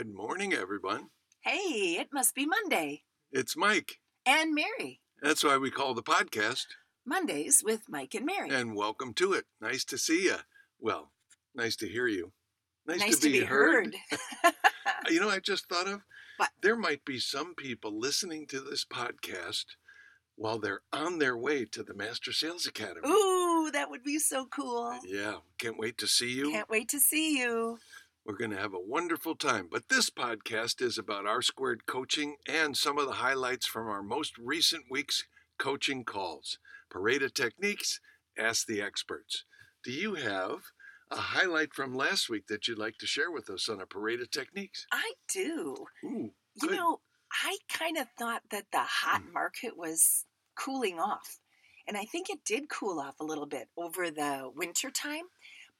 Good morning, everyone. Hey, it must be Monday. It's Mike. And Mary. That's why we call the podcast. Mondays with Mike and Mary. And welcome to it. Nice to see you. Well, nice to hear you. Nice, to, be, heard. you know, I just thought of What? there might be some people listening to this podcast while they're on their way to the Master Sales Academy. Ooh, that would be so cool. Yeah, can't wait to see you. Can't wait to see you. We're going to have a wonderful time. But this podcast is about R squared coaching and some of the highlights from our most recent week's coaching calls. Parade of techniques, ask the experts. Do you have a highlight from last week that you'd like to share with us on a parade of techniques? I do. Ooh, You know, I kind of thought that the hot Mm. market was cooling off. And I think it did cool off a little bit over the winter time.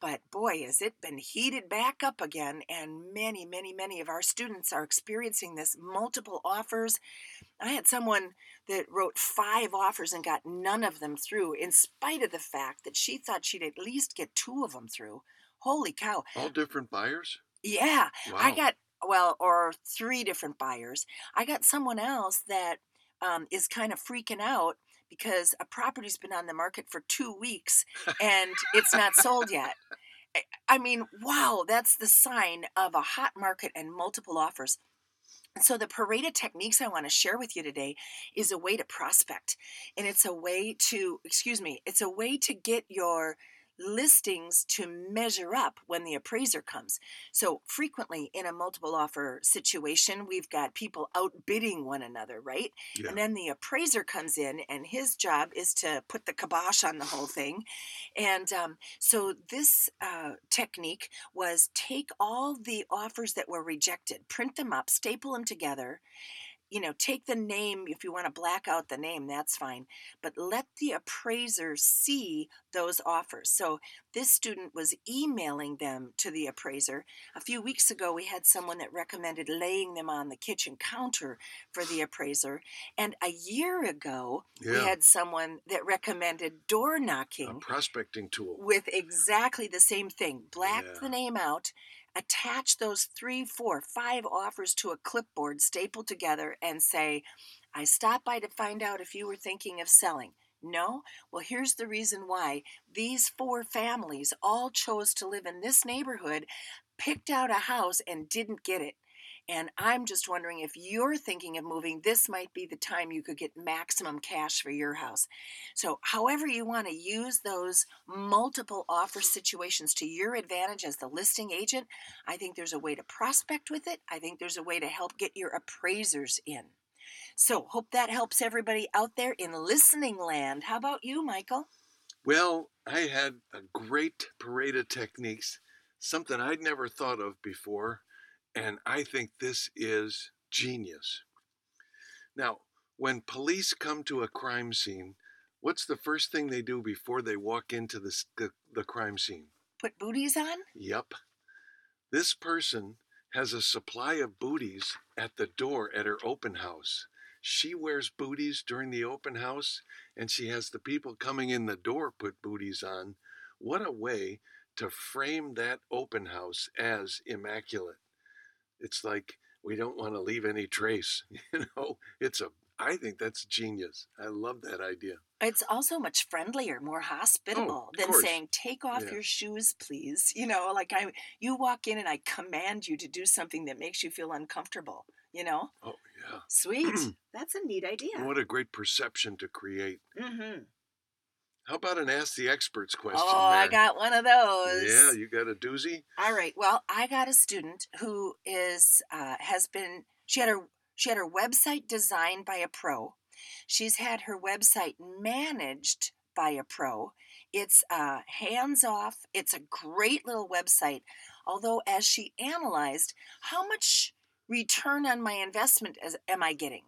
But boy, has it been heated back up again. And many, many, many of our students are experiencing this multiple offers. I had someone that wrote five offers and got none of them through, in spite of the fact that she thought she'd at least get two of them through. Holy cow. All different buyers? Yeah. Wow. I got well, or three different buyers. I got someone else that um, is kind of freaking out because a property's been on the market for two weeks and it's not sold yet. I- mean, wow, that's the sign of a hot market and multiple offers. And so the parade of techniques I want to share with you today is a way to prospect. And it's a way to, excuse me, it's a way to get your listings to measure up when the appraiser comes. So frequently in a multiple offer situation, we've got people outbidding one another, right? Yeah. And then the appraiser comes in, and his job is to put the kibosh on the whole thing. And um, so this uh, technique was take all the offers that were rejected, print them up, staple them together. You know, take the name, if you want to black out the name, that's fine. But let the appraiser see those offers. So this student was emailing them to the appraiser. A few weeks ago, we had someone that recommended laying them on the kitchen counter for the appraiser. And a year ago, we had someone that recommended door A knocking prospecting tool. with exactly the same thing. Black Yeah. the name out, attach those three, four, five offers to a clipboard, staple together, and say, I stopped by to find out if you were thinking of selling. No? Well, here's the reason why. These four families all chose to live in this neighborhood, picked out a house, and didn't get it. And I'm just wondering if you're thinking of moving, this might be the time you could get maximum cash for your house. So, however, you want to use those multiple offer situations to your advantage as the listing agent, I think there's a way to prospect with it. I think there's a way to help get your appraisers in. So, hope that helps everybody out there in listening land. How about you, Michael? Well, I had a great parade of techniques, something I'd never thought of before, and I think this is genius. Now, when police come to a crime scene, what's the first thing they do before they walk into the, the, the crime scene? Put booties on? Yep. This person has a supply of booties at the door at her open house. She wears booties during the open house, and she has the people coming in the door put booties on. What a way to frame that open house as immaculate. It's like we don't want to leave any trace. You know, it's a, I think that's genius. I love that idea. It's also much friendlier, more hospitable than Oh, course. saying, "Take off Yeah. your shoes, please." You know, like I, you walk in and I command you to do something that makes you feel uncomfortable. You know, Oh, yeah. sweet. That's a neat idea. What a great perception to create. Mm-hmm. How about an Ask the Experts question? Oh, I got one of those. Yeah, you got a doozy? All right. Well, I got a student who is uh, has been she had her she had her website designed by a pro. She's had her website managed by a pro. It's uh, hands off. It's a great little website. Although, as she analyzed, how much return on my investment am I getting?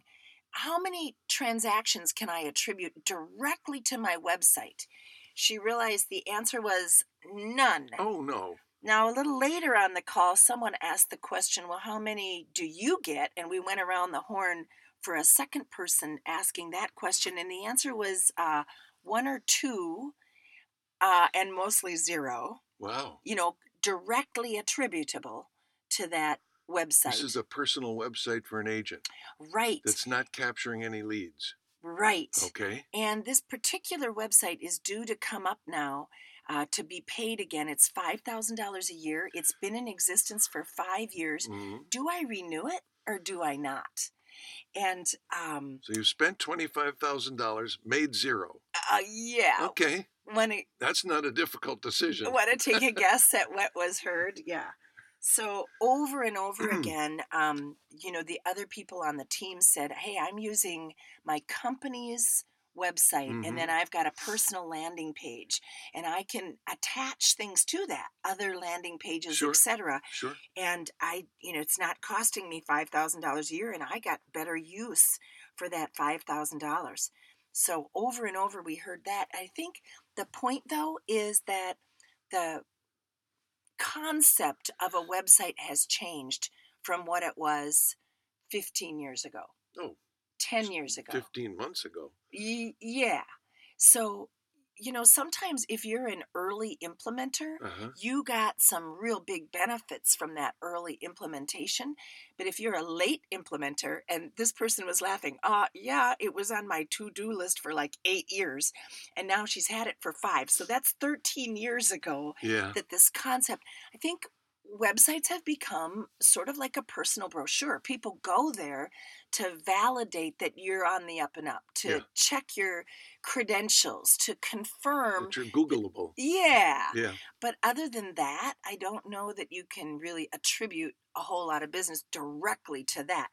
How many transactions can I attribute directly to my website? She realized the answer was none. Oh, no. Now, a little later on the call, someone asked the question, Well, how many do you get? And we went around the horn for a second person asking that question. And the answer was uh, one or two, uh, and mostly zero, Wow. you know, directly attributable to that website. This is a personal website for an agent right. that's not capturing any leads. right. Okay. And this particular website is due to come up now uh, to be paid again. It's $5,000 a year. It's been in existence for five years. Mhm. Do I renew it or do I not? And um, So you spent $25,000, made zero. uh, yeah, Okay. to That's not a difficult decision. want to take a guess at what was heard? Yeah. So over and over again, um, you know, the other people on the team said, "Hey, I'm using my company's website, Mhm. and then I've got a personal landing page, and I can attach things to that, other landing pages, Sure. etc. Sure. And I, you know, it's not costing me five thousand dollars a year, and I got better use for that five thousand dollars. So over and over, we heard that. I think the point, though, is that the concept of a website has changed from what it was 15 years ago, Oh, 10 years ago. 15 months ago. Y- yeah. So, you know, sometimes if you're an early implementer, Uh-huh. you got some real big benefits from that early implementation. But if you're a late implementer, and this person was laughing, uh, yeah, it was on my to do list for like eight years, and now she's had it for five. So that's 13 years ago Yeah. that this concept, I think websites have become sort of like a personal brochure. People go there to validate that you're on the up and up, to Yeah. check your credentials, to confirm. But you're Googleable. Yeah. Yeah. But other than that, I don't know that you can really attribute a whole lot of business directly to that.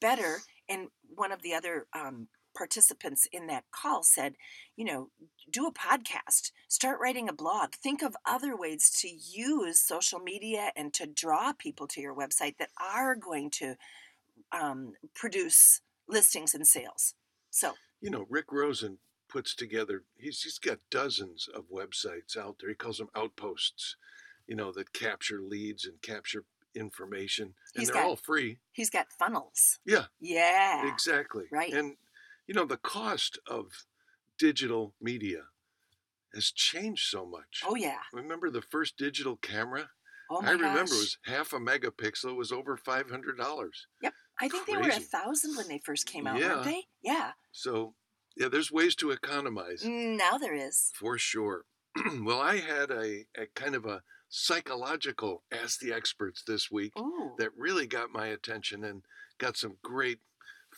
Better, and one of the other um, participants in that call said, you know, do a podcast, start writing a blog, think of other ways to use social media and to draw people to your website that are going to um, produce listings and sales. So, You know, Rick Rosen puts together, he's, he's got dozens of websites out there. He calls them outposts, you know, that capture leads and capture information. And He's they're got- all free. he's got funnels. Yeah. Yeah. Exactly. Right. And, you know, the cost of digital media has changed so much. Oh, yeah. Remember the first digital camera? Oh, my I remember gosh. it was half a megapixel. It was over $500. Yep. I think they were a thousand when they first came out, Yeah. weren't they? Yeah. So, yeah, there's ways to economize mm, Now there is. for sure. well, I had a, a kind of a psychological Ask the Experts this week Ooh. that really got my attention and got some great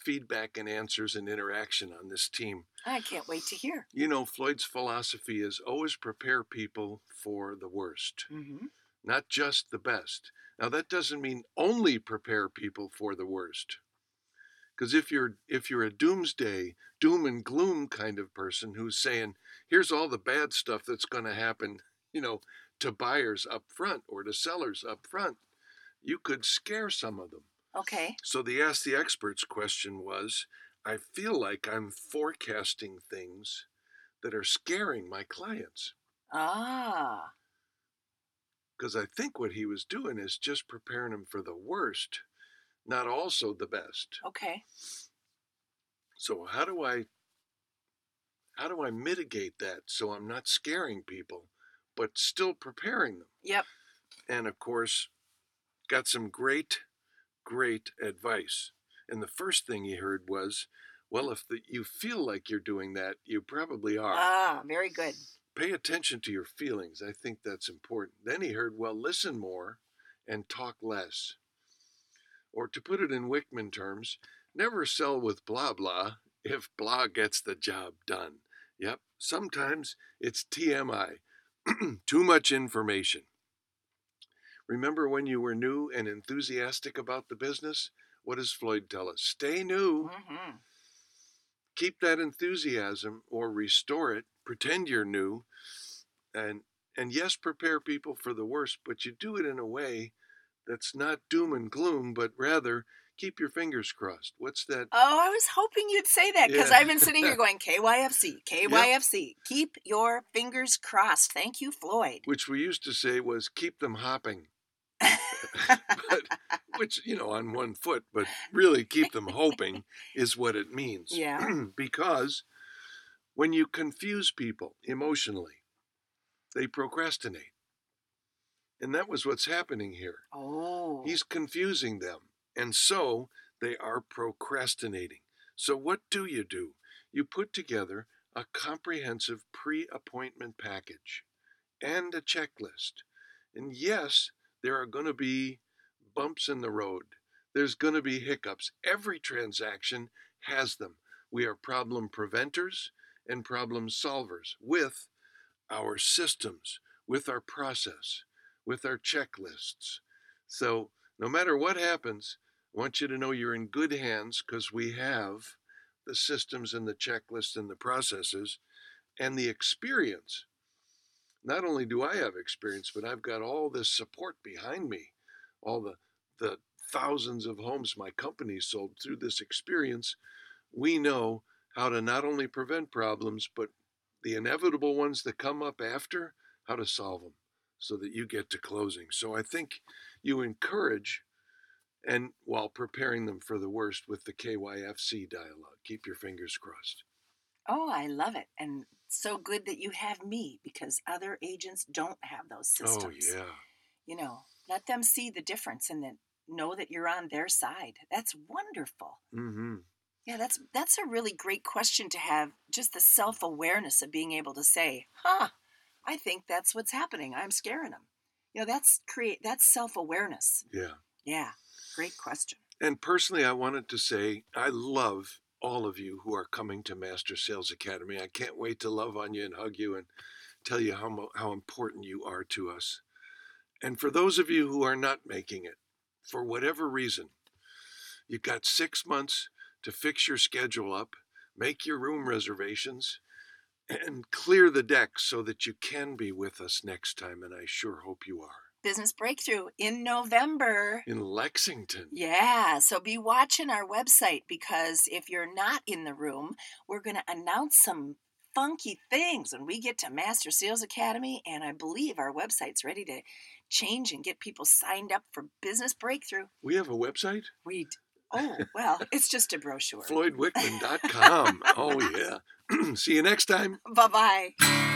feedback and answers and interaction on this team. I can't wait to hear. You know, Floyd's philosophy is always prepare people for the worst, Mm-hmm. not just the best. Now that doesn't mean only prepare people for the worst. Because if you're if you're a doomsday, doom and gloom kind of person who's saying, here's all the bad stuff that's going to happen, you know, to buyers up front or to sellers up front, you could scare some of them. Okay. So the Ask the Experts question was I feel like I'm forecasting things that are scaring my clients. Ah. Because I think what he was doing is just preparing them for the worst, not also the best. Okay. So how do I how do I mitigate that so I'm not scaring people but still preparing them? Yep. And of course, got some great great advice. And the first thing he heard was, well, if the, you feel like you're doing that, you probably are. Ah, very good. Pay attention to your feelings. I think that's important. Then he heard, well, listen more and talk less. Or to put it in Wickman terms, never sell with blah blah if blah gets the job done. Yep, sometimes it's TMI, too much information. Remember when you were new and enthusiastic about the business? What does Floyd tell us? Stay new Mm-hmm. keep that enthusiasm or restore it pretend you're new and and yes prepare people for the worst but you do it in a way that's not doom and gloom but rather keep your fingers crossed what's that Oh, I was hoping you'd say that because Yeah. I've been sitting here going KYFC, KYFC. Keep your fingers crossed. Thank you, Floyd. which we used to say was keep them hopping but which you know on one foot but really keep them hoping is what it means Yeah. because when you confuse people emotionally they procrastinate And that was what's happening here. Oh. He's confusing them. And so they are procrastinating. So, what do you do? You put together a comprehensive pre appointment package and a checklist. And yes, there are going to be bumps in the road, there's going to be hiccups. Every transaction has them. We are problem preventers and problem solvers with our systems, with our process, with our checklists. So, no matter what happens, I want you to know you're in good hands because we have the systems and the checklists and the processes and the experience. Not only do I have experience, but I've got all this support behind me, all the, the thousands of homes my company sold through this experience. We know how to not only prevent problems, but the inevitable ones that come up after, how to solve them so that you get to closing. So I think you encourage and while preparing them for the worst with the KYFC dialogue. Keep your fingers crossed. Oh, I love it. And so good that you have me because other agents don't have those systems. Oh, yeah. You know, let them see the difference and then know that you're on their side. That's wonderful. Mm-hmm. Yeah, that's that's a really great question to have. Just the self-awareness of being able to say, "Huh, I think that's what's happening. I'm scaring them." You know, that's create that's self-awareness. Yeah. Yeah. Great question. And personally, I wanted to say I love all of you who are coming to Master Sales Academy. I can't wait to love on you and hug you and tell you how, how important you are to us. And for those of you who are not making it, for whatever reason, you've got six months to fix your schedule up, make your room reservations, and clear the deck so that you can be with us next time. And I sure hope you are. Business Breakthrough in November. In Lexington. Yeah, so be watching our website because if you're not in the room, we're going to announce some funky things when we get to Master Sales Academy. And I believe our website's ready to change and get people signed up for Business Breakthrough. We have a website? We Oh, well, it's just a brochure. FloydWickman.com. oh, yeah. See you next time. Bye bye.